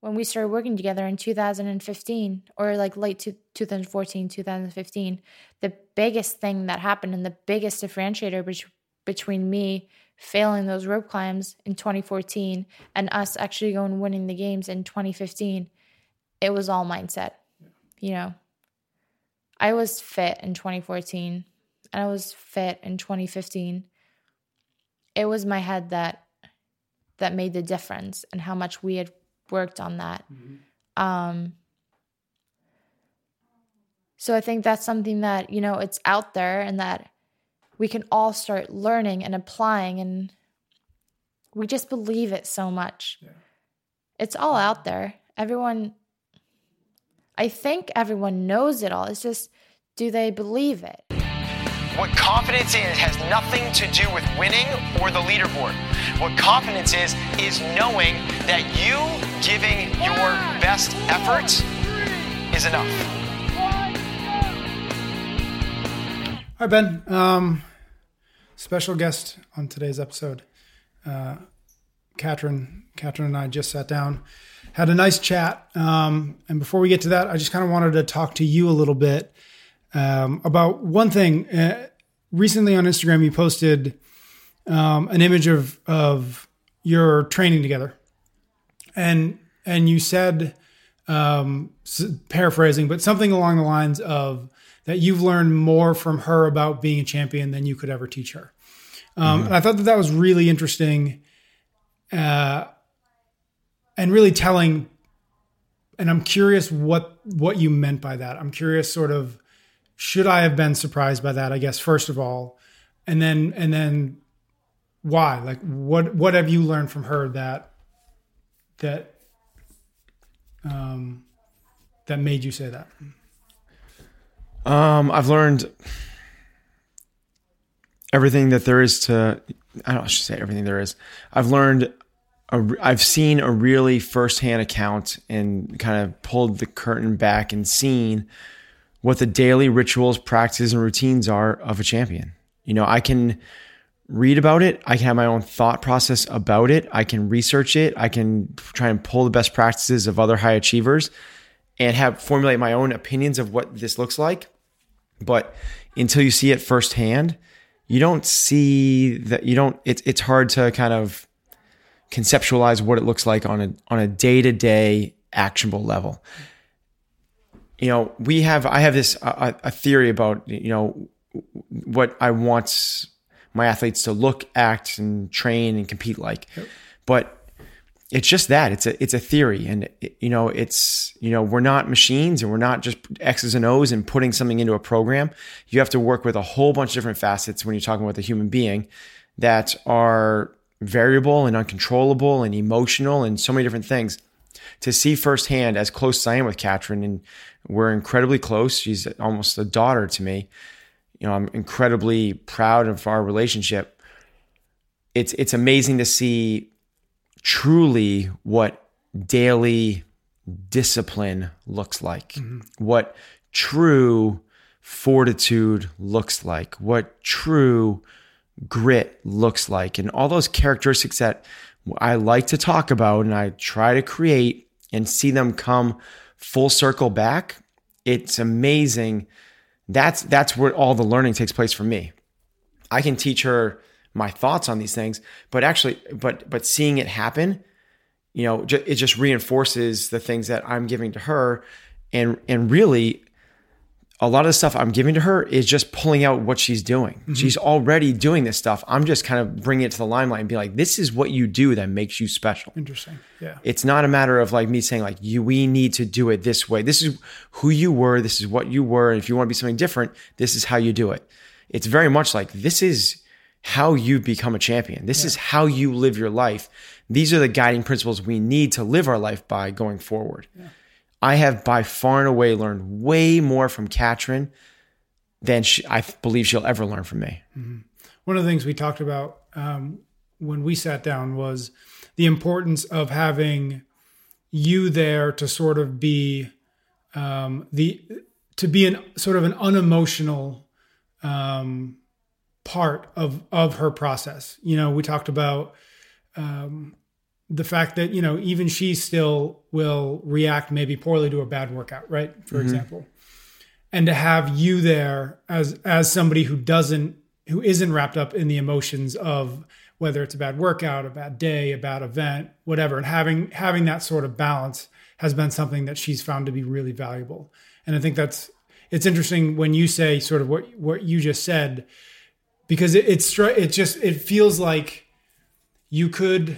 when we started working together in 2015 or like late 2014, 2015, the biggest thing that happened and the biggest differentiator be- between me failing those rope climbs in 2014 and us actually going winning the games in 2015, it was all mindset. You know, I was fit in 2014 and I was fit in 2015. It was my head that that made the difference and how much we had worked on that. Mm-hmm. Um, so I think that's something that, you know, it's out there and that we can all start learning and applying and we just believe it so much. Yeah. It's all out there. Everyone I think everyone knows it all. It's just do they believe it? What confidence is has nothing to do with winning or the leaderboard. What confidence is, is knowing that you giving your best effort is enough. Hi, Ben. Um, special guest on today's episode. Uh, Katrin and I just sat down, had a nice chat. Um, and before we get to that, I just kind of wanted to talk to you a little bit um, about one thing. Uh, recently on Instagram, you posted um, an image of of your training together, and and you said, um, paraphrasing, but something along the lines of that you've learned more from her about being a champion than you could ever teach her. Um, mm-hmm. And I thought that that was really interesting, uh, and really telling. And I'm curious what what you meant by that. I'm curious, sort of should I have been surprised by that? I guess first of all, and then and then why? Like what what have you learned from her that that um that made you say that? Um, I've learned everything that there is to. I don't I should say everything there is. I've learned. A, I've seen a really firsthand account and kind of pulled the curtain back and seen what the daily rituals, practices, and routines are of a champion. You know, I can read about it. I can have my own thought process about it. I can research it. I can try and pull the best practices of other high achievers and have formulate my own opinions of what this looks like. But until you see it firsthand, you don't see that you don't it's it's hard to kind of conceptualize what it looks like on a on a day-to-day actionable level you know, we have, I have this, a, a theory about, you know, what I want my athletes to look, act, and train and compete like. Yep. But it's just that it's a it's a theory, and it, you know it's you know we're not machines, and we're not just X's and O's and putting something into a program. You have to work with a whole bunch of different facets when you're talking with a human being that are variable and uncontrollable and emotional and so many different things. To see firsthand, as close as I am with Katrin, and we're incredibly close. She's almost a daughter to me. You know, I'm incredibly proud of our relationship. It's it's amazing to see truly what daily discipline looks like. Mm-hmm. What true fortitude looks like. What true grit looks like. And all those characteristics that I like to talk about and I try to create and see them come full circle back, it's amazing. That's that's where all the learning takes place for me. I can teach her my thoughts on these things, but actually, but but seeing it happen, you know, it just reinforces the things that I'm giving to her, and and really, a lot of the stuff I'm giving to her is just pulling out what she's doing. Mm-hmm. She's already doing this stuff. I'm just kind of bringing it to the limelight and be like, this is what you do that makes you special. Interesting. Yeah. It's not a matter of like me saying like you we need to do it this way. This is who you were, this is what you were, and if you want to be something different, this is how you do it. It's very much like this is how you become a champion. This yeah. is how you live your life. These are the guiding principles we need to live our life by going forward. Yeah. I have by far and away learned way more from Katrin than she, I believe she'll ever learn from me. Mm-hmm. One of the things we talked about um, when we sat down was the importance of having you there to sort of be um, the to be an sort of an unemotional um, part of of her process. You know, we talked about um, the fact that you know even she still will react maybe poorly to a bad workout, right? For mm-hmm. example, and to have you there as as somebody who doesn't who isn't wrapped up in the emotions of whether it's a bad workout, a bad day, a bad event, whatever, and having having that sort of balance has been something that she's found to be really valuable. And I think that's it's interesting when you say sort of what what you just said because it, it's it just it feels like you could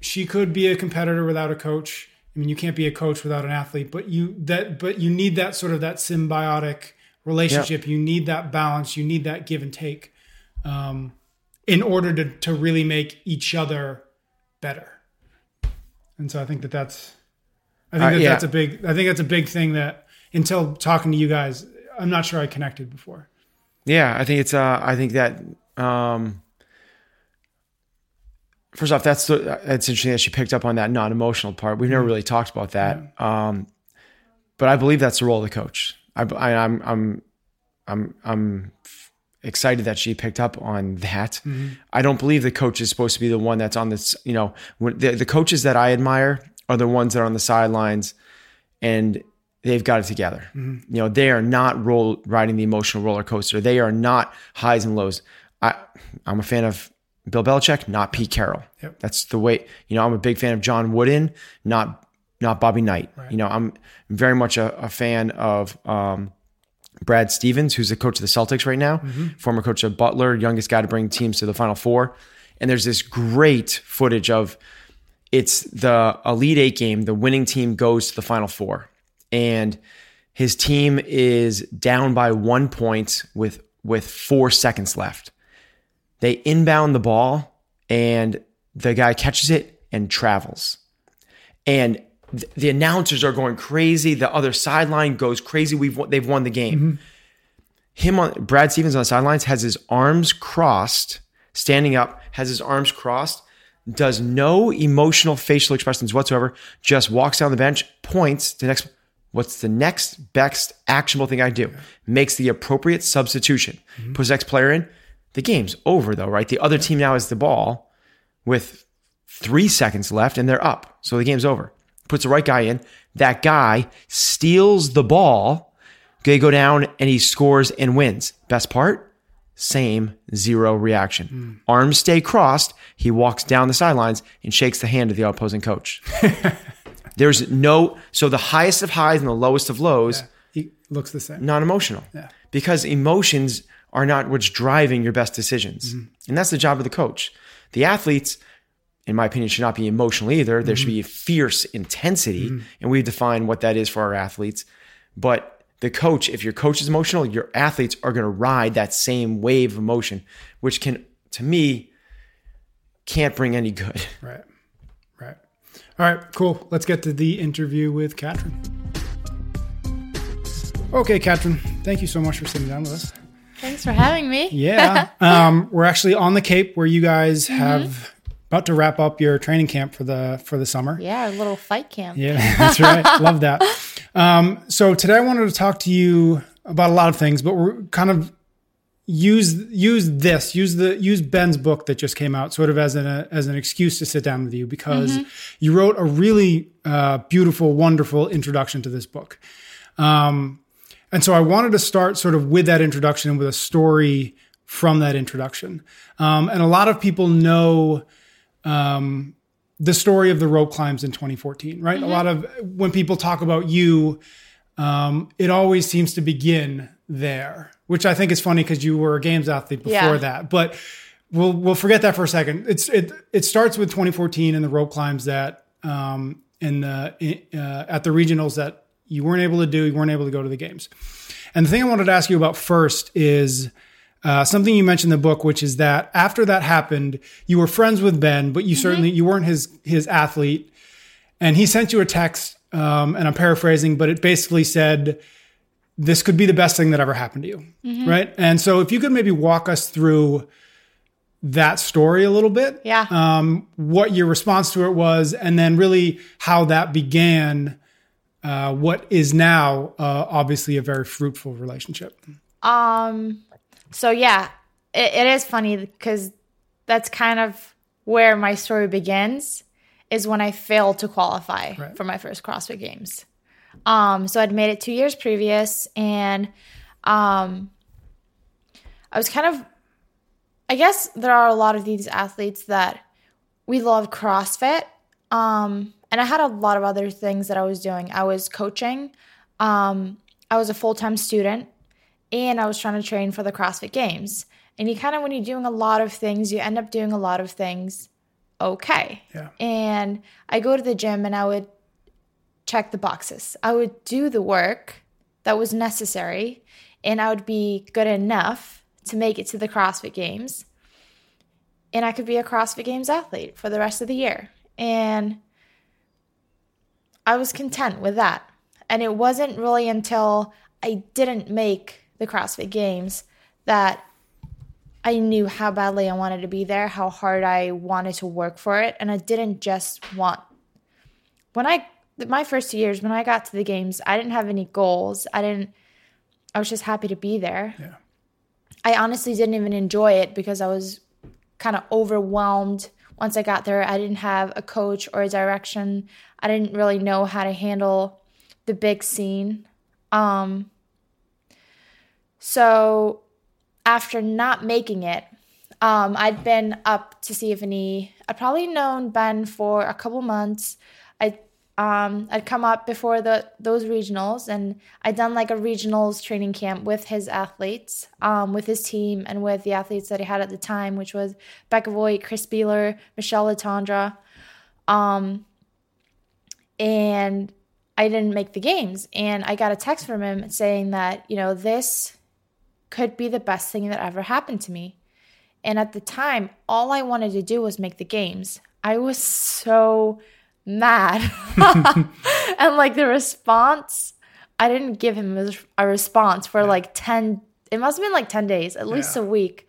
she could be a competitor without a coach. I mean, you can't be a coach without an athlete, but you that but you need that sort of that symbiotic relationship. You need that balance. You need that give and take, um, in order to to really make each other better. And so I think that that's I think Uh, that yeah. that's a big I think that's a big thing that until talking to you guys, I'm not sure I connected before. Yeah, I think it's. Uh, I think that. Um, first off, that's the, it's interesting that she picked up on that non-emotional part. We've never mm-hmm. really talked about that. Mm-hmm. Um, but I believe that's the role of the coach. I, I, I'm, I'm, I'm, I'm excited that she picked up on that. Mm-hmm. I don't believe the coach is supposed to be the one that's on this. You know, when the, the coaches that I admire are the ones that are on the sidelines and they've got it together. You know, they are not roll riding the emotional roller coaster. They are not highs and lows. I I'm a fan of Bill Belichick, not Pete Carroll. Yep. That's the way. You know, I'm a big fan of John Wooden, not not Bobby Knight. You know, I'm very much a, a fan of um, Brad Stevens, who's the coach of the Celtics right now, former coach of Butler, youngest guy to bring teams to the Final Four. And there's this great footage of it's the Elite Eight game. The winning team goes to the Final Four, and his team is down by one point with with four seconds left. They inbound the ball, and the guy catches it and travels. And th- the announcers are going crazy. The other sideline goes crazy. We've won, they've won the game. Mm-hmm. Him on Brad Stevens on the sidelines has his arms crossed, standing up, has his arms crossed, does no emotional facial expressions whatsoever, just walks down the bench, points to the next. What's the next best actionable thing I do? Makes the appropriate substitution. Mm-hmm. Puts the next player in. The game's over though, right? The other team now has the ball with three seconds left and they're up. So the game's over. Puts the right guy in. That guy steals the ball. They go down and he scores and wins. Best part? Same zero reaction. Hmm. Arms stay crossed. He walks down the sidelines and shakes the hand of the opposing coach. There's no, so the highest of highs and the lowest of lows, He looks the same. non emotional. Yeah. Because emotions are not what's driving your best decisions. Mm-hmm. And that's the job of the coach. The athletes, in my opinion, should not be emotional either. There should be a fierce intensity, mm-hmm. and we define what that is for our athletes. But the coach, if your coach is emotional, your athletes are going to ride that same wave of emotion, which can, to me, can't bring any good. Right. Right. All right, cool. Let's get to the interview with Katrin. Okay, Katrin, thank you so much for sitting down with us. Thanks for having me. Yeah. um, we're actually on the Cape where you guys have about to wrap up your training camp for the for the summer. Yeah, a little fight camp. Yeah, that's right. Love that. Um, so today I wanted to talk to you about a lot of things, but we're kind of use use this use the use Ben's book that just came out sort of as an as an excuse to sit down with you because you wrote a really uh, beautiful, wonderful introduction to this book. Um, and so I wanted to start sort of with that introduction and with a story from that introduction. Um, and a lot of people know um, the story of the rope climbs in 2014, right? A lot of when people talk about you, um, it always seems to begin there, which I think is funny because you were a games athlete before Yeah. that. But we'll we'll forget that for a second. It's it it starts with 2014 and the rope climbs that um, in the in, uh, at the regionals that you weren't able to do, you weren't able to go to the games. And the thing I wanted to ask you about first is uh, something you mentioned in the book, which is that after that happened, you were friends with Ben, but you certainly you weren't his his athlete, and he sent you a text, um, and I'm paraphrasing, but it basically said, "This could be the best thing that ever happened to you," right? And so, if you could maybe walk us through that story a little bit, Yeah. um, what your response to it was, and then really how that began. Uh, what is now uh, obviously a very fruitful relationship. Um, so yeah, it, it is funny because that's kind of where my story begins. is when I failed to qualify Right. for my first CrossFit Games. Um, so I'd made it two years previous, and um, I was kind of, I guess there are a lot of these athletes that we love CrossFit. Um, and I had a lot of other things that I was doing. I was coaching, um, I was a full time student, and I was trying to train for the CrossFit Games. And you kind of, when you're doing a lot of things, you end up doing a lot of things okay. Yeah. And I go to the gym and I would check the boxes. I would do the work that was necessary and I would be good enough to make it to the CrossFit Games. And I could be a CrossFit Games athlete for the rest of the year. And I was content with that. And it wasn't really until I didn't make the CrossFit Games that I knew how badly I wanted to be there, how hard I wanted to work for it, and I didn't just want. When I my first two years when I got to the games, I didn't have any goals. I didn't. I was just happy to be there. Yeah. I honestly didn't even enjoy it because I was kind of overwhelmed once I got there. I didn't have a coach or a direction. I didn't really know how to handle the big scene. Um, so after not making it, um, I'd been up to see if any. I'd probably known Ben for a couple months. Um, I'd come up before the those regionals, and I'd done like a regionals training camp with his athletes, um, with his team, and with the athletes that he had at the time, which was Becca Voigt, Chris Beeler, Michelle Letendre, um, and I didn't make the games, and I got a text from him saying that you know this could be the best thing that ever happened to me. And at the time, all I wanted to do was make the games. I was so mad. and like the response, I didn't give him a- response for like 10, it must have been like 10 days, at least Yeah. a week.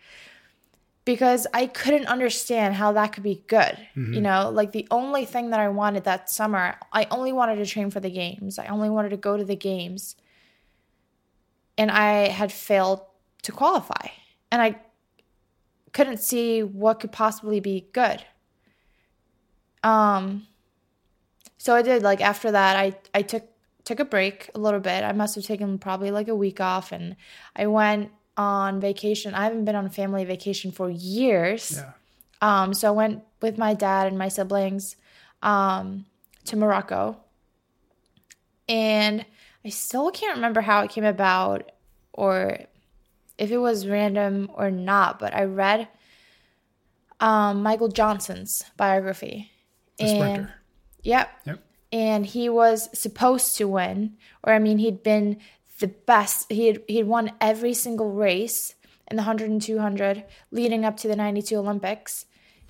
Because I couldn't understand how that could be good. You know, like the only thing that I wanted that summer, I only wanted to train for the games. I only wanted to go to the games. And I had failed to qualify. And I couldn't see what could possibly be good. Um so I did like after that I I took took a break a little bit. I must have taken probably like a week off and I went on vacation. I haven't been on a family vacation for years. Yeah. Um so I went with my dad and my siblings um to Morocco. And I still can't remember how it came about or if it was random or not, but I read um, Michael Johnson's biography. Sprinter. Yep. Yep. And he was supposed to win, or I mean, he'd been the best. He had he had won every single race in the 100 and 200 leading up to the 92 Olympics.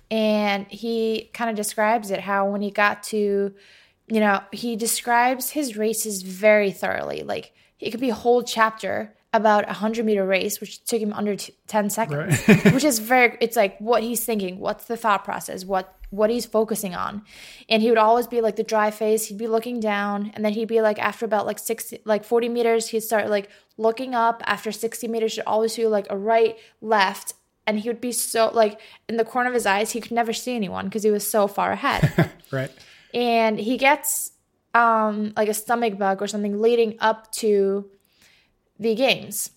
And he kind of describes it how when he got to, you know, he describes his races very thoroughly. Like it could be a whole chapter about a 100 meter race, which took him under t- 10 seconds, which is very, it's like what he's thinking, what's the thought process, what what he's focusing on. And he would always be like the dry face, he'd be looking down, and then he'd be like after about like 60 like 40 meters, he'd start like looking up. After 60 meters, he'd always do like a right, left, and he would be so like in the corner of his eyes, he could never see anyone because he was so far ahead. Right. and he gets um like a stomach bug or something leading up to the games.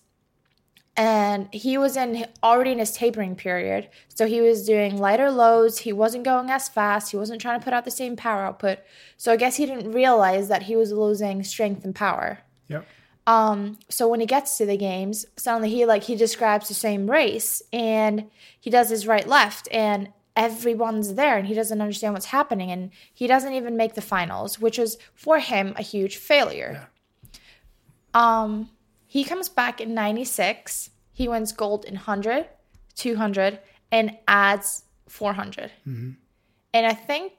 And he was in already in his tapering period. So he was doing lighter loads. He wasn't going as fast. He wasn't trying to put out the same power output. So i guess he didn't realize that he was losing strength and power. Yep. um so when he gets to the games suddenly he like he describes the same race and he does his right left and everyone's there and he doesn't understand what's happening and he doesn't even make the finals which is for him a huge failure. Um he comes back in 96 he wins gold in 100 200 and adds 400 mm-hmm. and i think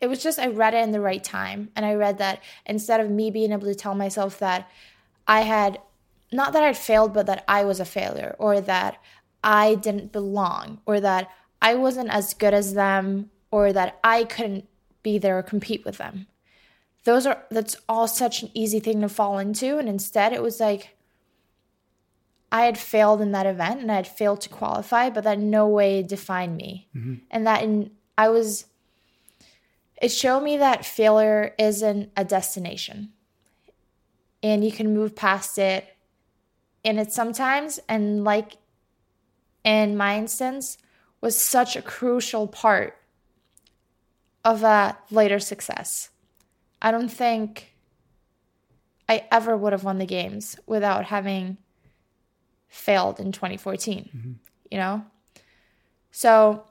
it was just I read it in the right time. And I read that instead of me being able to tell myself that I had, not that I'd failed, but that I was a failure or that I didn't belong or that I wasn't as good as them or that I couldn't be there or compete with them. Those are, that's all such an easy thing to fall into. And instead, it was like, I had failed in that event and I had failed to qualify, but that in no way defined me. Mm-hmm. And that in, I was, it showed me that failure isn't a destination and you can move past it. And it sometimes, and like in my instance, was such a crucial part of a later success. I don't think I ever would have won the games without having failed in 2014, mm-hmm. you know? So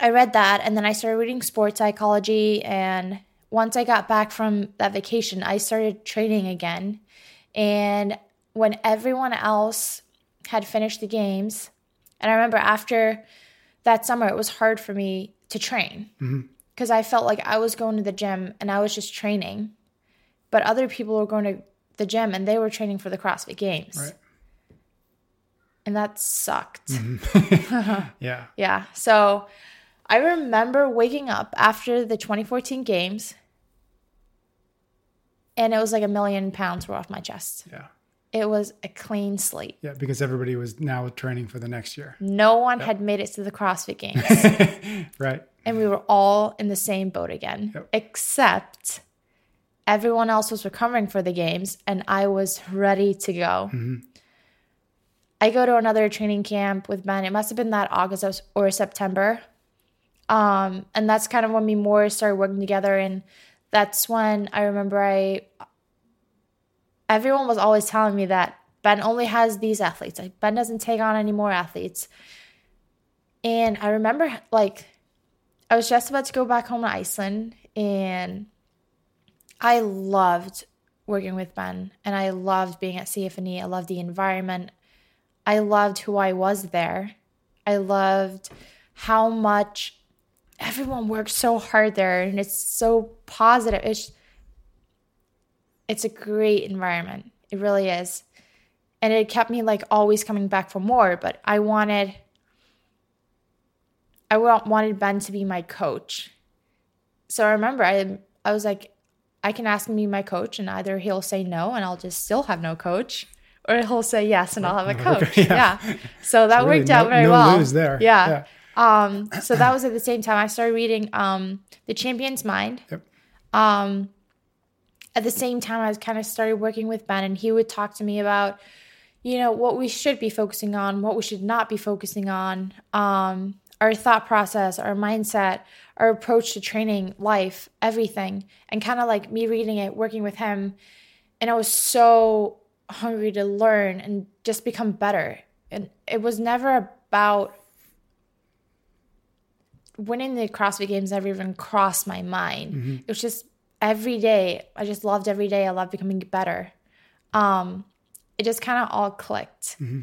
I read that and then I started reading sports psychology. And once I got back from that vacation, I started training again. And when everyone else had finished the games, and I remember after that summer, it was hard for me to train because. I felt like I was going to the gym and I was just training, but other people were going to the gym and they were training for the CrossFit Games. Right. And that sucked. Mm-hmm. yeah. Yeah. So I remember waking up after the 2014 games and it was like a million pounds were off my chest. Yeah. It was a clean slate. Yeah, because everybody was now training for the next year. No one yep. had made it to the CrossFit Games. right. And we were all in the same boat again, yep. except everyone else was recovering for the games and I was ready to go. Mm-hmm. I go to another training camp with Ben. It must have been that August or September. Um, and that's kind of when we more started working together. And that's when I remember I, everyone was always telling me that Ben only has these athletes. Like Ben doesn't take on any more athletes. And I remember like I was just about to go back home to Iceland and I loved working with Ben and I loved being at CFNE. I loved the environment. I loved who I was there. I loved how much everyone works so hard there and it's so positive. It's it's a great environment. It really is. And it kept me like always coming back for more, but I wanted I wanted Ben to be my coach. So I remember I I was like I can ask him to be my coach and either he'll say no and I'll just still have no coach or he'll say yes and I'll have a coach. yeah. yeah. So that worked out very no well. Lose there. Yeah. yeah. Um, so that was at the same time I started reading um, The Champion's Mind. Yep. Um, at the same time, I was kind of started working with Ben, and he would talk to me about, you know, what we should be focusing on, what we should not be focusing on, um, our thought process, our mindset, our approach to training, life, everything, and kind of like me reading it, working with him, and I was so hungry to learn and just become better. And it was never about winning the CrossFit Games never even crossed my mind. Mm-hmm. It was just every day. I just loved every day. I loved becoming better. Um, it just kind of all clicked, mm-hmm.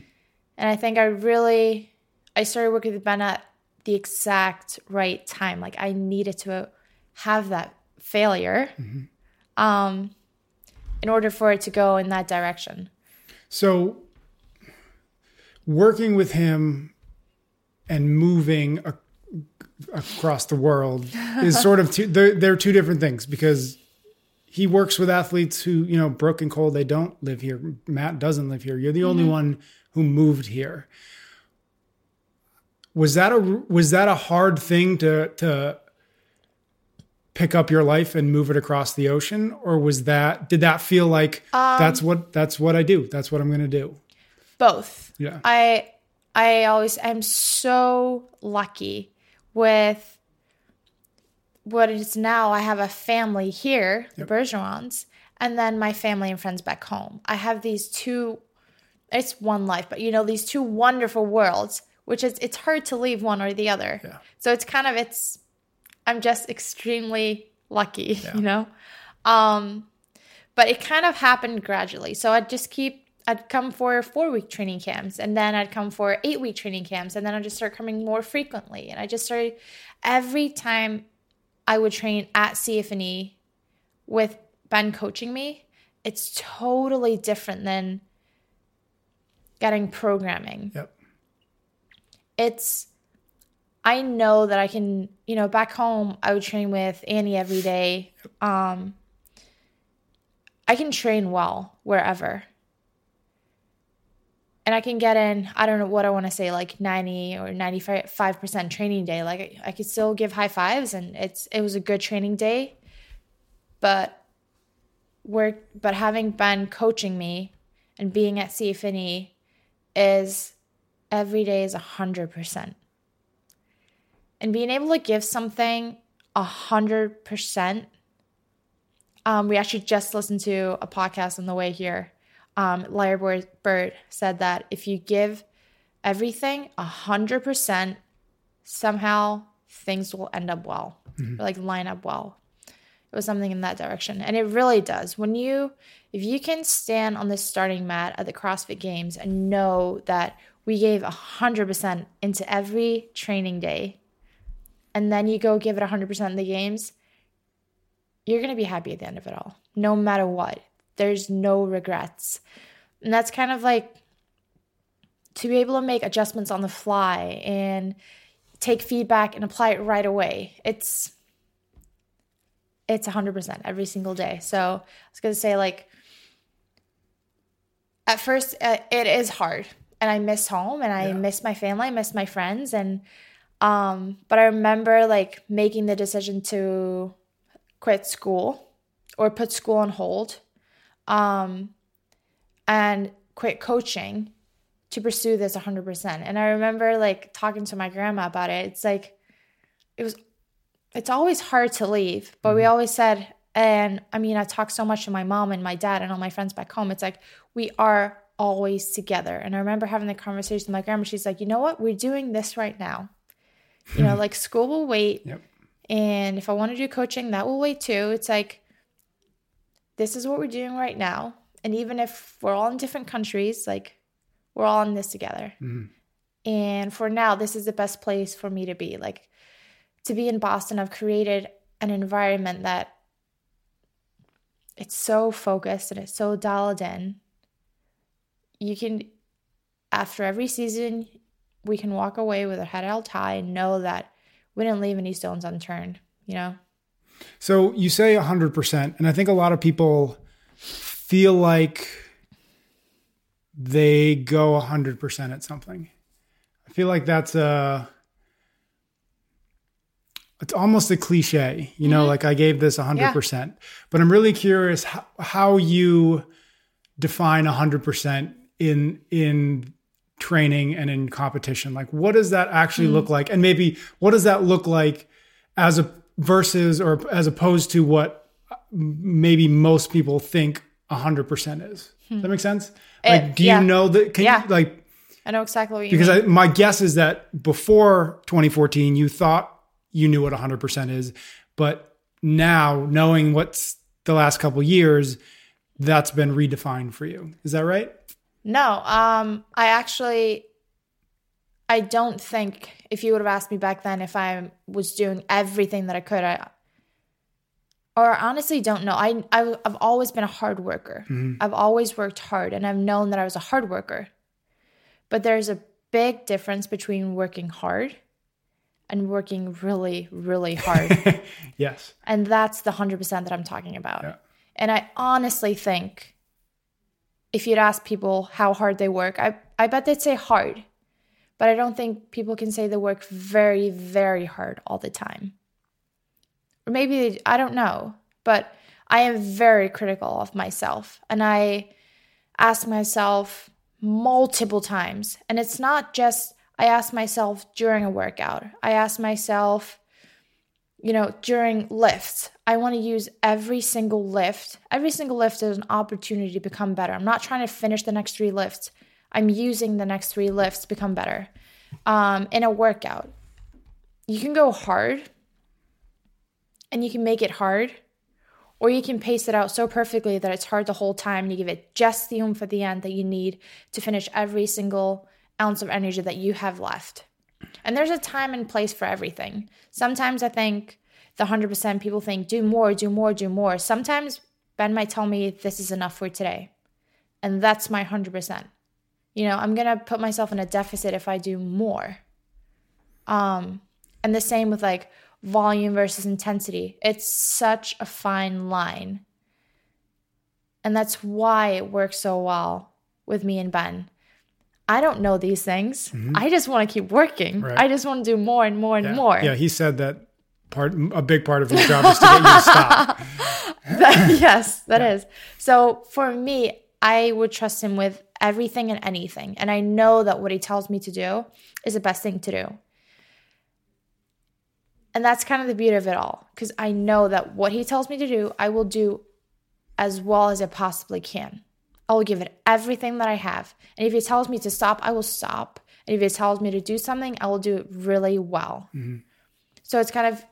and I think I really I started working with Ben at the exact right time. Like I needed to have that failure, mm-hmm. um, in order for it to go in that direction. So, working with him and moving a across the world is sort of two, they're, they're two different things because he works with athletes who you know Brooke and Cole they don't live here matt doesn't live here you're the only mm-hmm. one who moved here was that a was that a hard thing to to pick up your life and move it across the ocean or was that did that feel like um, that's what that's what i do that's what i'm going to do both yeah i i always i'm so lucky with what it is now. I have a family here, yep. the Bergerons, and then my family and friends back home. I have these two. It's one life, but you know these two wonderful worlds, which is it's hard to leave one or the other. Yeah. So it's kind of it's. I'm just extremely lucky, yeah. you know. Um, but it kind of happened gradually. So I'd just keep I'd come for four week training camps and then I'd come for eight week training camps and then I'd just start coming more frequently. And I just started every time I would train at CFNE with Ben coaching me, it's totally different than getting programming. Yep. It's I know that I can, you know, back home I would train with Annie every day. Um I can train well wherever and I can get in, I don't know what I want to say, like 90 or 95% training day. Like I, could still give high fives and it's, it was a good training day. But work, but having Ben coaching me and being at CFNE is every day is a hundred percent. And being able to give something a hundred percent. Um, we actually just listened to a podcast on the way here um, Larry Bird said that if you give everything a hundred percent, somehow things will end up well, mm-hmm. like line up well. It was something in that direction, and it really does. When you, if you can stand on the starting mat at the CrossFit Games and know that we gave a hundred percent into every training day, and then you go give it a hundred percent in the games, you're gonna be happy at the end of it all, no matter what there's no regrets. And that's kind of like to be able to make adjustments on the fly and take feedback and apply it right away. It's it's 100% every single day. So, I was going to say like at first uh, it is hard and I miss home and I yeah. miss my family, I miss my friends and um but I remember like making the decision to quit school or put school on hold um, and quit coaching to pursue this 100%. And I remember like talking to my grandma about it. It's like, it was, it's always hard to leave, but mm-hmm. we always said, and I mean, I talk so much to my mom and my dad and all my friends back home. It's like, we are always together. And I remember having the conversation with my grandma. She's like, you know what? We're doing this right now. You know, like school will wait. Yep. And if I want to do coaching, that will wait too. It's like, this is what we're doing right now. And even if we're all in different countries, like we're all in this together. Mm-hmm. And for now, this is the best place for me to be. Like to be in Boston, I've created an environment that it's so focused and it's so dialed in. You can, after every season, we can walk away with our head held high and know that we didn't leave any stones unturned, you know? So you say 100%, and I think a lot of people feel like they go 100% at something. I feel like that's a it's almost a cliche, you know, mm-hmm. like I gave this 100%. Yeah. But I'm really curious how, how you define 100% in in training and in competition. Like what does that actually mm-hmm. look like? And maybe what does that look like as a versus or as opposed to what maybe most people think 100% is. Hmm. Does that make sense? It, like, do yeah. you know that? Can yeah. you, like, I know exactly what you because mean. I, my guess is that before 2014, you thought you knew what 100% is, but now knowing what's the last couple years, that's been redefined for you. Is that right? No, um, I actually I don't think if you would have asked me back then if I was doing everything that I could, I, or honestly don't know. I, I have always been a hard worker. Mm-hmm. I've always worked hard, and I've known that I was a hard worker. But there's a big difference between working hard and working really, really hard. yes. And that's the hundred percent that I'm talking about. Yeah. And I honestly think if you'd ask people how hard they work, I I bet they'd say hard but I don't think people can say they work very, very hard all the time. Or maybe, they, I don't know, but I am very critical of myself. And I ask myself multiple times. And it's not just, I ask myself during a workout, I ask myself, you know, during lifts. I want to use every single lift. Every single lift is an opportunity to become better. I'm not trying to finish the next three lifts. I'm using the next three lifts to become better. Um, in a workout, you can go hard and you can make it hard, or you can pace it out so perfectly that it's hard the whole time and you give it just the oomph at the end that you need to finish every single ounce of energy that you have left. And there's a time and place for everything. Sometimes I think the 100% people think do more, do more, do more. Sometimes Ben might tell me this is enough for today. And that's my 100%. You know, I'm going to put myself in a deficit if I do more. Um and the same with like volume versus intensity. It's such a fine line. And that's why it works so well with me and Ben. I don't know these things. I just want to keep working. Mm-hmm. Right. I just want to do more and more and Yeah. more. Yeah, he said that part a big part of his job is to get you to stop. yes, that is. So for me, I would trust him with everything and anything. And I know that what he tells me to do is the best thing to do. And that's kind of the beauty of it all because I know that what he tells me to do, I will do as well as I possibly can. I will give it everything that I have. And if he tells me to stop, I will stop. And if he tells me to do something, I will do it really well. Mm-hmm. So it's kind of,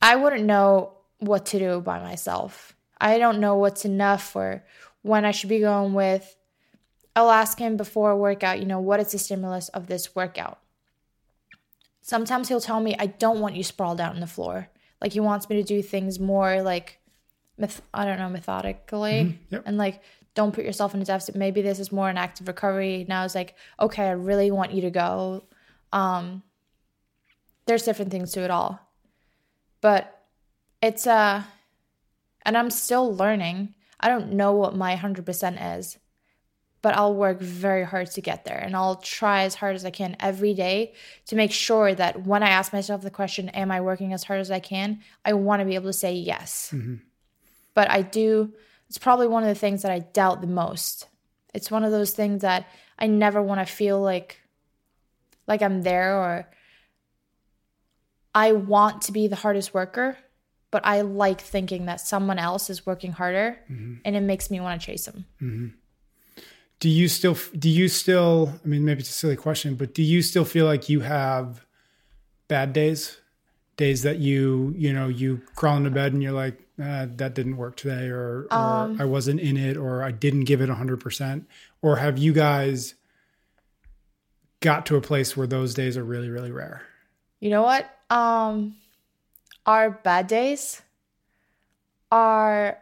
I wouldn't know what to do by myself. I don't know what's enough or when I should be going with. I'll ask him before a workout, you know, what is the stimulus of this workout? Sometimes he'll tell me, I don't want you sprawled out on the floor. Like he wants me to do things more like, meth- I don't know, methodically. Yep. And like, don't put yourself in a deficit. Maybe this is more an active recovery. Now it's like, okay, I really want you to go. Um, there's different things to it all. But it's uh and I'm still learning. I don't know what my 100% is, but I'll work very hard to get there and I'll try as hard as I can every day to make sure that when I ask myself the question, am I working as hard as I can? I want to be able to say yes. But I do it's probably one of the things that I doubt the most. It's one of those things that I never want to feel like like I'm there or I want to be the hardest worker, but I like thinking that someone else is working harder mm-hmm. and it makes me want to chase them. Mm-hmm. Do you still do you still I mean maybe it's a silly question, but do you still feel like you have bad days? Days that you, you know, you crawl into bed and you're like, uh, that didn't work today or, or Um, I wasn't in it or I didn't give it 100%? Or have you guys got to a place where those days are really really rare? You know what? Um our bad days are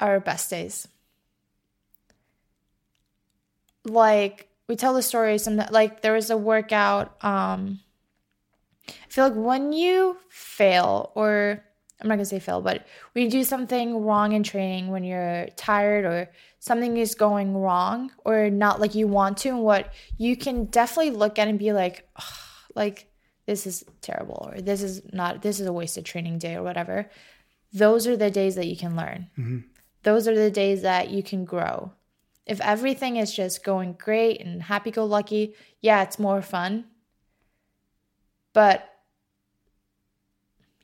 our best days. Like we tell the story some like there was a workout um I feel like when you fail or I'm not gonna say fail, but when you do something wrong in training, when you're tired or something is going wrong or not like you want to, and what you can definitely look at and be like, "Ugh, like this is terrible or this is not this is a wasted training day or whatever. Those are the days that you can learn. Mm-hmm. Those are the days that you can grow. If everything is just going great and happy go lucky, yeah, it's more fun. But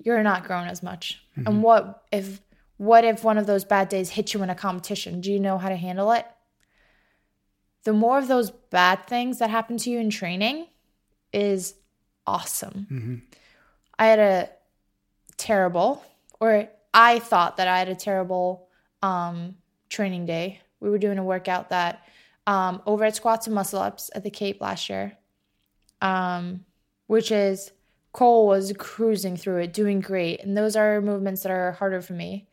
you're not growing as much. And what if what if one of those bad days hit you in a competition? Do you know how to handle it? The more of those bad things that happen to you in training is awesome. I had a terrible, or I thought that I had a terrible um, training day. We were doing a workout that um, over at Squats and Muscle Ups at the Cape last year, um, which is Cole was cruising through it, doing great. And those are movements that are harder for me.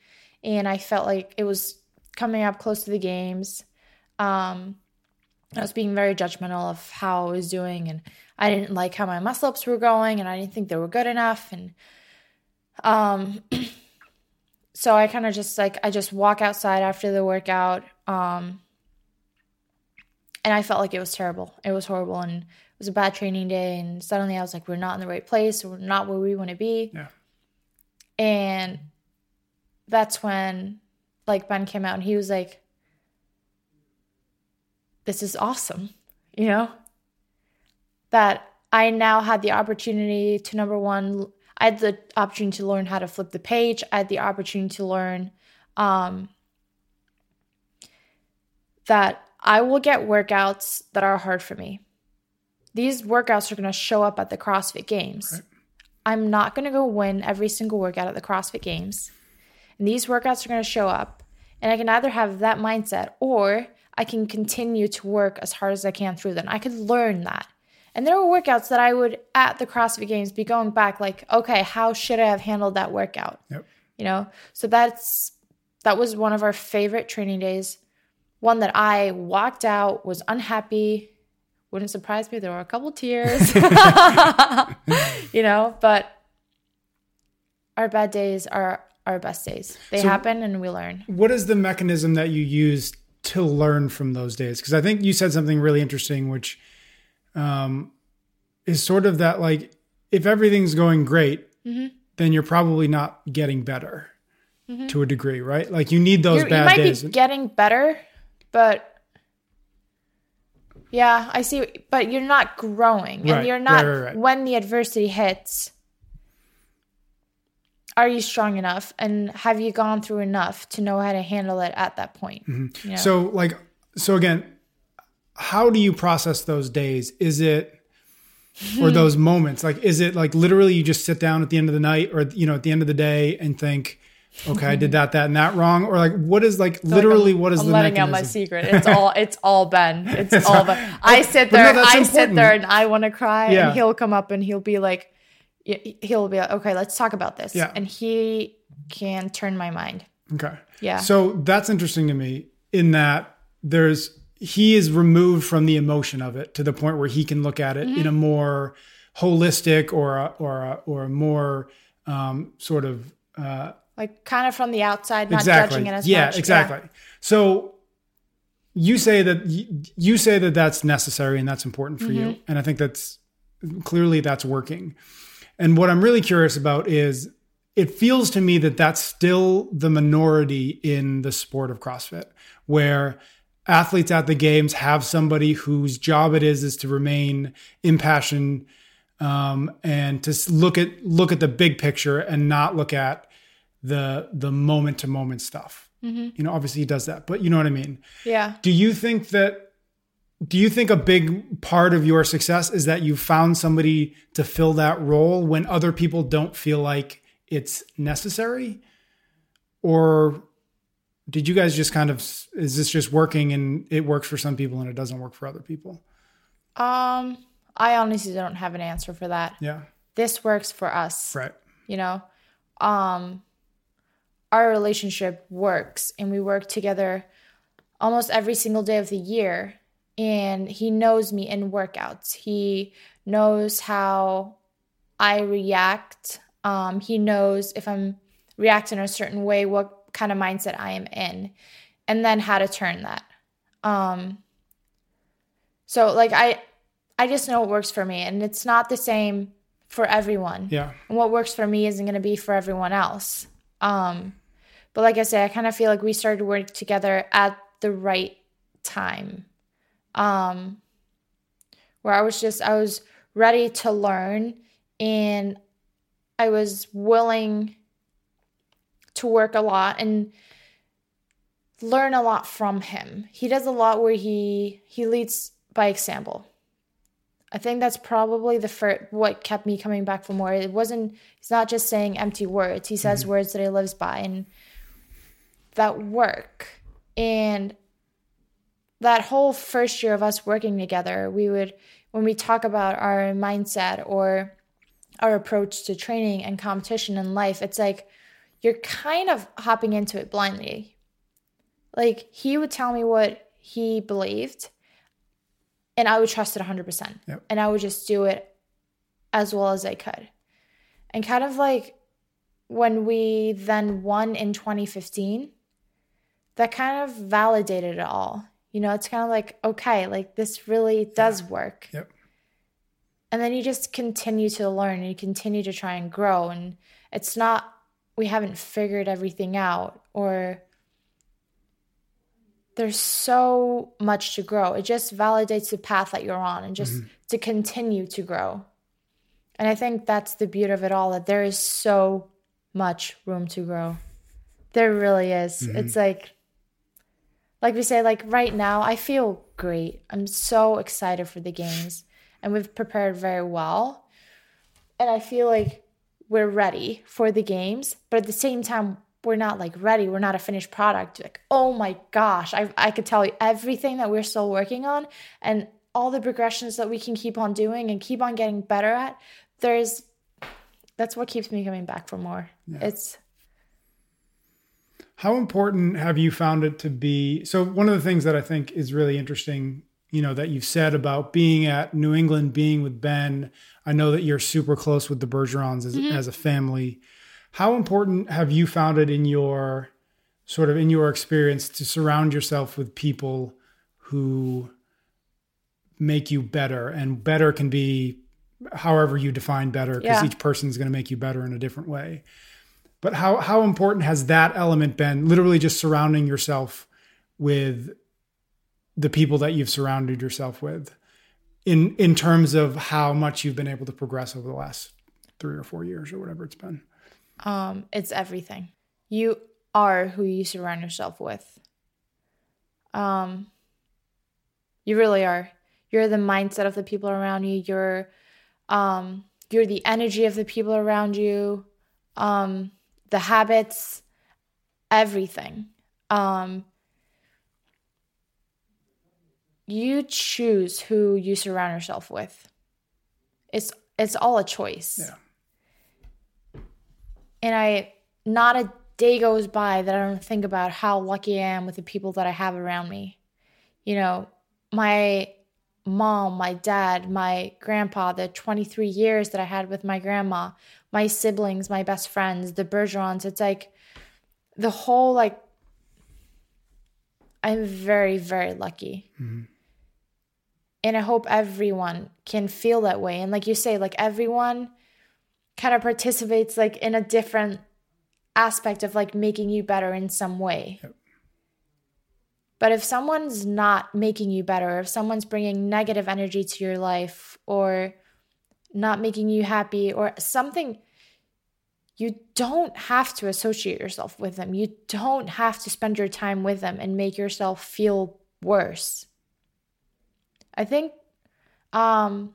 And I felt like it was coming up close to the games. Um, I was being very judgmental of how I was doing, and I didn't like how my muscle ups were going, and I didn't think they were good enough. And um, so I kind of just like I just walk outside after the workout, um, and I felt like it was terrible. It was horrible, and was a bad training day. And suddenly I was like, we're not in the right place. We're not where we want to be. Yeah. And that's when like Ben came out and he was like, this is awesome, you know? That I now had the opportunity to number one, I had the opportunity to learn how to flip the page. I had the opportunity to learn um, that I will get workouts that are hard for me. These workouts are going to show up at the CrossFit Games. I'm not going to go win every single workout at the CrossFit Games. And these workouts are going to show up. And I can either have that mindset or I can continue to work as hard as I can through them. I could learn that. And there were workouts that I would at the CrossFit Games be going back like, okay, how should I have handled that workout? Yep. You know? So that's that was one of our favorite training days. One that I walked out, was unhappy. Wouldn't surprise me. There were a couple tears. you know, but our bad days are our best days. They So- happen and we learn. What is the mechanism that you use to learn from those days? Because I think you said something really interesting, which um, is sort of that like if everything's going great, Mm-hmm. then you're probably not getting better to a degree, right? Like you need those You're, you bad might days. be getting better, but yeah, I see. But you're not growing, Right, and you're not right, right, when the adversity hits. Are you strong enough, and have you gone through enough to know how to handle it at that point? You know? Mm-hmm. So like so again, how do you process those days? Is it or those moments? Like is it like literally you just sit down at the end of the night or you know at the end of the day and think, okay, I did that, that, and that wrong? Or like what is like literally what is I'm the letting out my secret. It's all it's all Ben. It's all Ben. I sit no, there, that's I sit there, and I want to cry, Yeah. and he'll come up and he'll be like, he'll be like, okay, let's talk about this, Yeah. and he can turn my mind. Okay. Yeah. So that's interesting to me in that there's he is removed from the emotion of it to the point where he can look at it Mm-hmm. in a more holistic or a, or a, or a more um, sort of uh, Like kind of from the outside, not exactly judging it as yeah much. exactly. So you say that you say that that's necessary and that's important for you, Mm-hmm. and I think that's clearly that's working. And what I'm really curious about is it feels to me that that's still the minority in the sport of CrossFit, where athletes at the games have somebody whose job it is is to remain impassioned um, and to look at look at the big picture and not look at the the moment to moment stuff. You know, obviously he does that, but you know what I mean. Yeah. Do you think that do you think a big part of your success is that you found somebody to fill that role when other people don't feel like it's necessary? Or did you guys just kind of is this just working and it works for some people and it doesn't work for other people? Um, I honestly don't have an answer for that. Yeah. This works for us. Right. you know um our relationship works and we work together almost every single day of the year and he knows me in workouts he knows how i react um he knows if i'm reacting a certain way what kind of mindset i am in and then how to turn that um so like i i just know it works for me and it's not the same for everyone Yeah. and what works for me isn't going to be for everyone else. Um, but like I said, I kind of feel like we started working together at the right time, um, where I was just I was ready to learn and I was willing to work a lot and learn a lot from him. He does a lot where he he leads by example. I think that's probably the first what kept me coming back for more. It wasn't he's not just saying empty words. He says words that he lives by and that work. And that whole first year of us working together, we would when we talk about our mindset or our approach to training and competition in life, it's like you're kind of hopping into it blindly. Like he would tell me what he believed and I would trust it 100%. Yep. And I would just do it as well as I could. And kind of like when we then won in 2015, that kind of validated it all. You know, it's kind of like, okay, like this really does work. Yep. And then you just continue to learn and you continue to try and grow. And it's not, we haven't figured everything out or there's so much to grow. It just validates the path that you're on and just mm-hmm. to continue to grow. And I think that's the beauty of it all that there is so much room to grow. There really is. Mm-hmm. It's like, like we say, like right now, I feel great. I'm so excited for the games and we've prepared very well. And I feel like we're ready for the games, but at the same time, we're not like ready. We're not a finished product. Like, oh my gosh, I, I could tell you everything that we're still working on and all the progressions that we can keep on doing and keep on getting better at. There's, that's what keeps me coming back for more. It's, How important have you found it to be? So, one of the things that I think is really interesting, you know, that you've said about being at New England, being with Ben, I know that you're super close with the Bergerons as, mm-hmm. as a family. How important have you found it in your sort of in your experience to surround yourself with people who make you better and better can be however you define better because Yeah. each person is going to make you better in a different way but how how important has that element been literally just surrounding yourself with the people that you've surrounded yourself with in in terms of how much you've been able to progress over the last 3 or 4 years or whatever it's been Um, it's everything. You are who you surround yourself with. Um, you really are. You're the mindset of the people around you. You're, um, you're the energy of the people around you. Um, the habits, everything. Um, you choose who you surround yourself with. It's it's all a choice. Yeah. And I not a day goes by that I don't think about how lucky I am with the people that I have around me. You know, my mom, my dad, my grandpa, the 23 years that I had with my grandma, my siblings, my best friends, the Bergerons. It's like the whole like I'm very, very lucky. Mm-hmm. And I hope everyone can feel that way. And like you say, like everyone kind of participates like in a different aspect of like making you better in some way. But if someone's not making you better, if someone's bringing negative energy to your life or not making you happy or something, you don't have to associate yourself with them. You don't have to spend your time with them and make yourself feel worse. I think um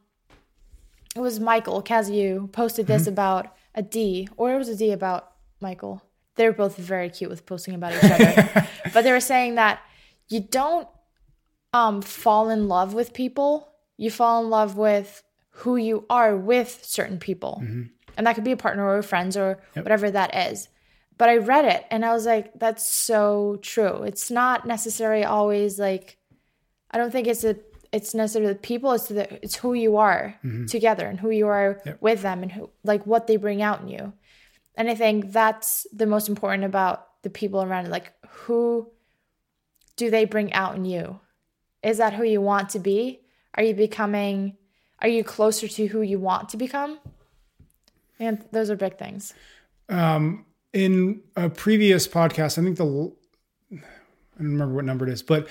it was Michael Kaziu posted this about a D, or it was a D about Michael. They're both very cute with posting about each other. but they were saying that you don't um fall in love with people. You fall in love with who you are with certain people. And that could be a partner or friends or whatever that is. But I read it and I was like, that's so true. It's not necessarily always like I don't think it's a it's necessarily the people, it's the it's who you are mm-hmm. together and who you are with them and who like what they bring out in you. And I think that's the most important about the people around you. Like who do they bring out in you? Is that who you want to be? Are you becoming are you closer to who you want to become? And those are big things. Um, in a previous podcast, I think the I don't remember what number it is, but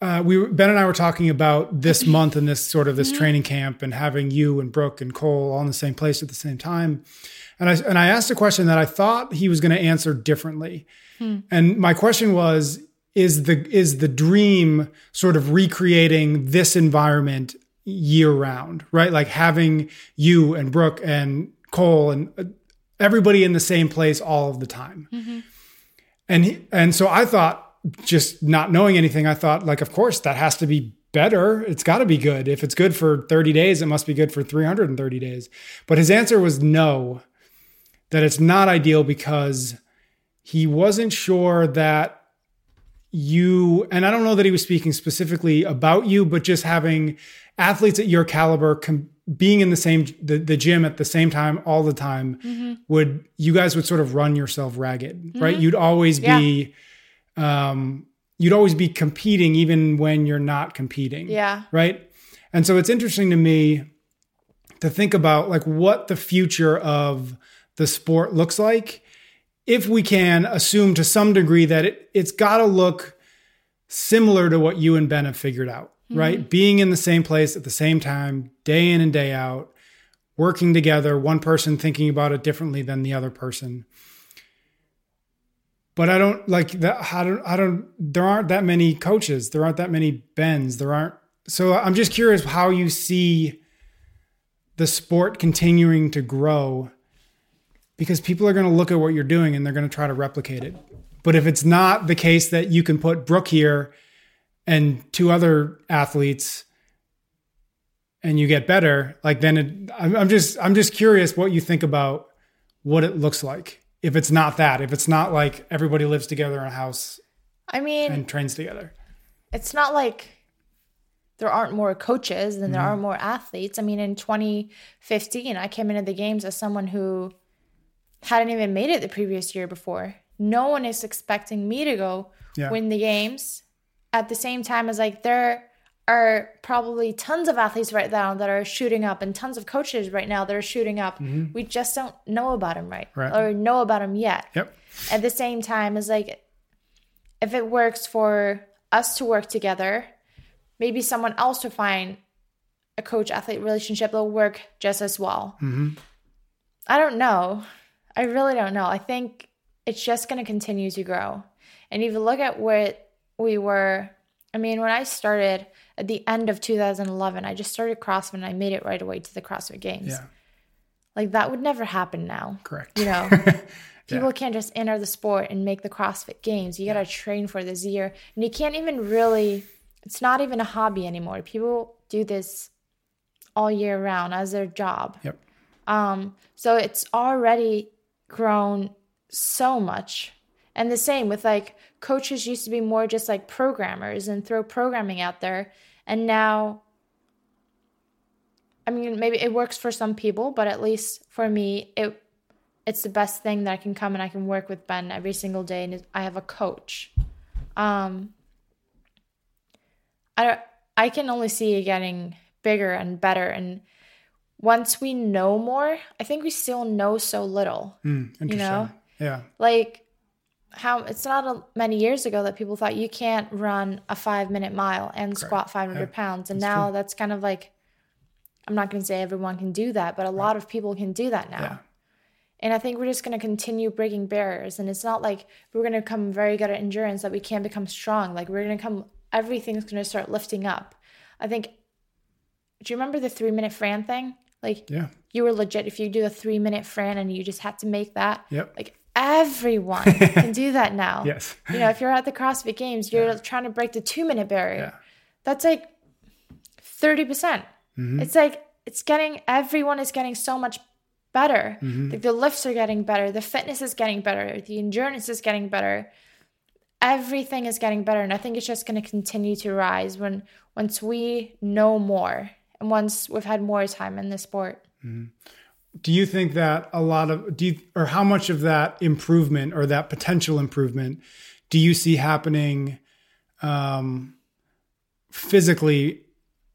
uh, we were, Ben and I were talking about this month and this sort of this mm-hmm. training camp and having you and Brooke and Cole all in the same place at the same time. And I and I asked a question that I thought he was going to answer differently. Hmm. And my question was is the is the dream sort of recreating this environment year round, right? Like having you and Brooke and Cole and uh, everybody in the same place all of the time. And he, and so I thought just not knowing anything, I thought like of course that has to be better. It's got to be good. If it's good for 30 days, it must be good for 330 days. But his answer was no. That it's not ideal because he wasn't sure that you and I don't know that he was speaking specifically about you, but just having athletes at your caliber com- being in the same the, the gym at the same time all the time would you guys would sort of run yourself ragged, right? You'd always be um you'd always be competing even when you're not competing. Yeah. Right? And so it's interesting to me to think about like what the future of the sport looks like if we can assume to some degree that it, it's got to look similar to what you and Ben have figured out, Mm-hmm. right? Being in the same place at the same time, day in and day out, working together, one person thinking about it differently than the other person. But I don't like that. I don't, I don't, there aren't that many coaches. There aren't that many Bens. There aren't. So I'm just curious how you see the sport continuing to grow because people are going to look at what you're doing and they're going to try to replicate it. But if it's not the case that you can put Brooke here and two other athletes and you get better, like then it, I'm, I'm just I'm just curious what you think about what it looks like. If it's not that, if it's not like everybody lives together in a house I mean, and trains together. it's not like there aren't more coaches than there mm-hmm. are more athletes. I mean, in 2015, I came into the games as someone who hadn't even made it the previous year before. no one is expecting me to go Yeah. win the games at the same time as like there are probably tons of athletes right now that are shooting up and tons of coaches right now that are shooting up. We just don't know about them right, Mm-hmm. Right. or know about them yet. Yep. At the same time as like if it works for us to work together, maybe someone else to find a coach athlete relationship that'll work just as well. I don't know. I really don't know. I think it's just going to continue to grow. And if you look at where we were, I mean, when I started at the end of 2011, I just started CrossFit and I made it right away to the CrossFit Games. Yeah. Like that would never happen now. Correct. You know, people can't just enter the sport and make the CrossFit Games. You got to train for this year. And you can't even really, it's not even a hobby anymore. People do this all year round as their job. Yep. Um, so it's already grown so much. And the same with like coaches used to be more just like programmers and throw programming out there. And now, I mean, maybe it works for some people, but at least for me, it it's the best thing that I can come and I can work with Ben every single day, and I have a coach. Um, I I can only see it getting bigger and better, and once we know more, I think we still know so little. Mm, interesting. know? Yeah. Like how it's not a, many years ago that people thought you can't run a five minute mile and squat 500 Yeah, pounds, and that's now true. that's kind of like I'm not going to say everyone can do that, but a lot of people can do that now. Yeah. And I think we're just going to continue breaking barriers. And it's not like we're going to become very good at endurance that we can't become strong. Like we're going to come, everything's going to start lifting up. I think, do you remember the three minute Fran thing? Like Yeah. you were legit, if you do a three minute Fran and you just had to make that, Yep. like everyone can do that now. Yes. You know, if you're at the CrossFit Games, you're trying to break the two minute barrier. Yeah. That's like 30%. percent Mm-hmm. It's like, it's getting, everyone is getting so much better. Mm-hmm. Like the lifts are getting better, the fitness is getting better, the endurance is getting better. Everything is getting better. And I think it's just going to continue to rise when, once we know more and once we've had more time in the sport. Do you think that a lot of do you or how much of that improvement or that potential improvement do you see happening um, physically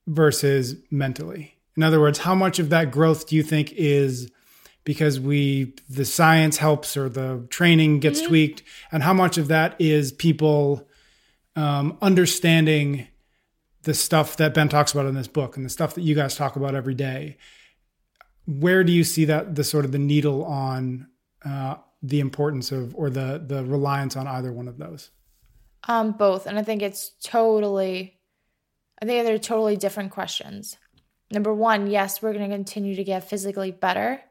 versus mentally? In other words, how much of that growth do you think is because we the science helps or the training gets tweaked, and how much of that is people um, understanding the stuff that Ben talks about in this book and the stuff that you guys talk about every day? Where do you see that the sort of the needle on uh, the importance of or the the reliance on either one of those? Um, both, and I think it's totally. I think they're totally different questions. Number one, yes, we're going to continue to get physically better,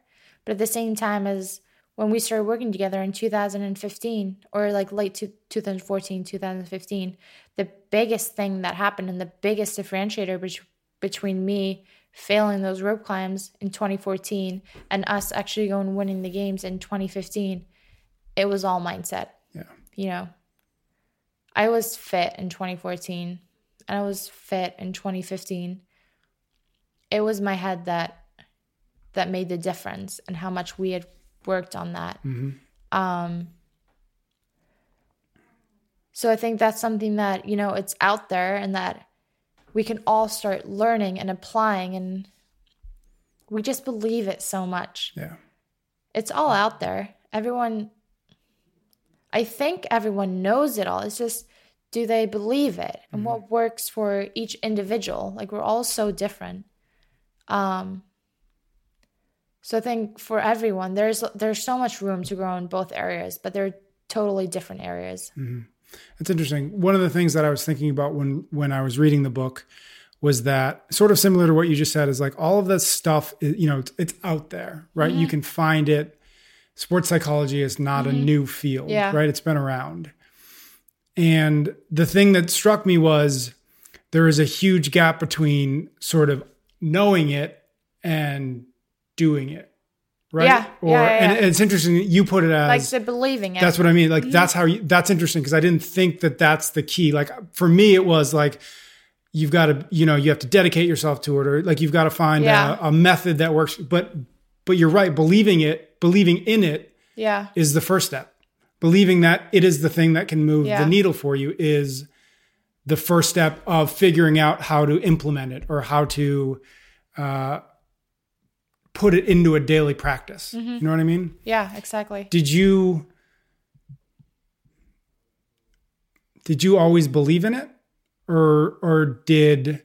but at the same time as when we started working together in 2015 or like late to 2014, 2015, the biggest thing that happened and the biggest differentiator bet- between me failing those rope climbs in 2014 and us actually going winning the games in 2015, it was all mindset Yeah, you know, I was fit in 2014 and I was fit in 2015. It was my head that that made the difference and how much we had worked on that. Um so I think that's something that, you know, it's out there and that we can all start learning and applying and we just believe it so much yeah, it's all out there. Everyone, I think everyone knows it all. It's just, do they believe it and what works for each individual? Like we're all so different. Um, so I think for everyone, there's there's so much room to grow in both areas, but they're totally different areas. It's interesting. One of the things that I was thinking about when when I was reading the book was that sort of similar to what you just said is like all of this stuff is, you know it's, it's out there right? You mm-hmm. can find it. Sports psychology is not a mm-hmm. new field Yeah. right? It's been around. And the thing that struck me was there is a huge gap between sort of knowing it and doing it right Yeah. or Yeah, yeah, and yeah. it's interesting that you put it as Like the believing it. that's what I mean. Like that's how you, that's interesting because I didn't think that that's the key. Like for me, it was like you've got to, you know, you have to dedicate yourself to it, or like you've got to find a, a method that works. But but you're right. Believing it, believing in it, yeah. is the first step, believing that it is the thing that can move the needle for you is the first step of figuring out how to implement it or how to uh, put it into a daily practice. Mm-hmm. You know what I mean? Yeah, exactly. Did you did you always believe in it, or or did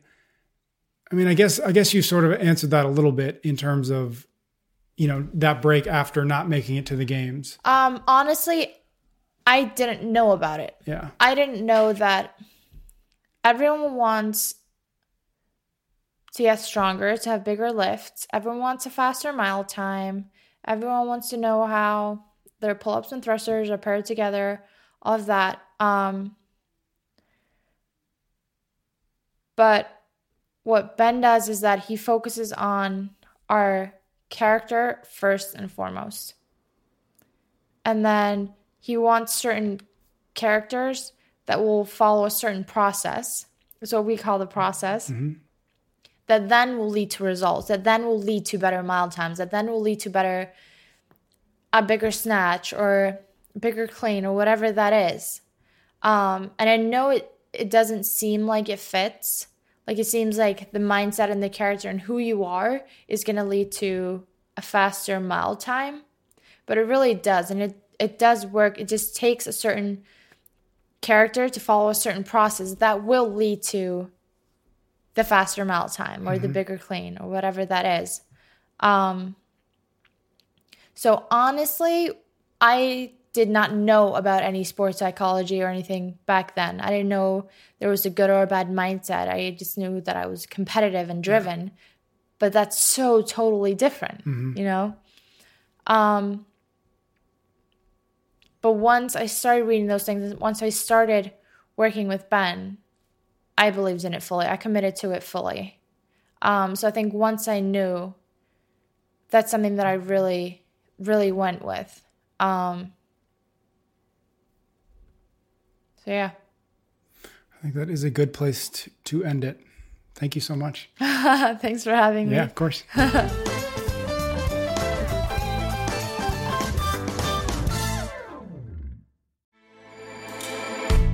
I mean? I guess I guess you sort of answered that a little bit in terms of you know that break after not making it to the games. Um, honestly, I didn't know about it. Yeah. I didn't know that everyone wants to get stronger, to have bigger lifts. Everyone wants a faster mile time. Everyone wants to know how their pull ups and thrusters are paired together, all of that. Um, but what Ben does is that he focuses on our character first and foremost. And then he wants certain characters that will follow a certain process. That's what we call the process. That then will lead to results, that then will lead to better mile times, that then will lead to better, a bigger snatch or bigger clean or whatever that is. Um, and I know it, it doesn't seem like it fits. Like it seems like the mindset and the character and who you are is going to lead to a faster mile time, but it really does. And it, it does work. It just takes a certain character to follow a certain process that will lead to the faster melt time or the bigger clean or whatever that is. Um, so honestly, I did not know about any sports psychology or anything back then. I didn't know there was a good or a bad mindset. I just knew that I was competitive and driven. But that's so totally different, you know? Um but once I started reading those things, once I started working with Ben, I believed in it fully. I committed to it fully. Um, so I think once I knew, that's something that I really, really went with. Um, so yeah. I think that is a good place to, to end it. Thank you so much. Thanks for having me. Yeah, of course.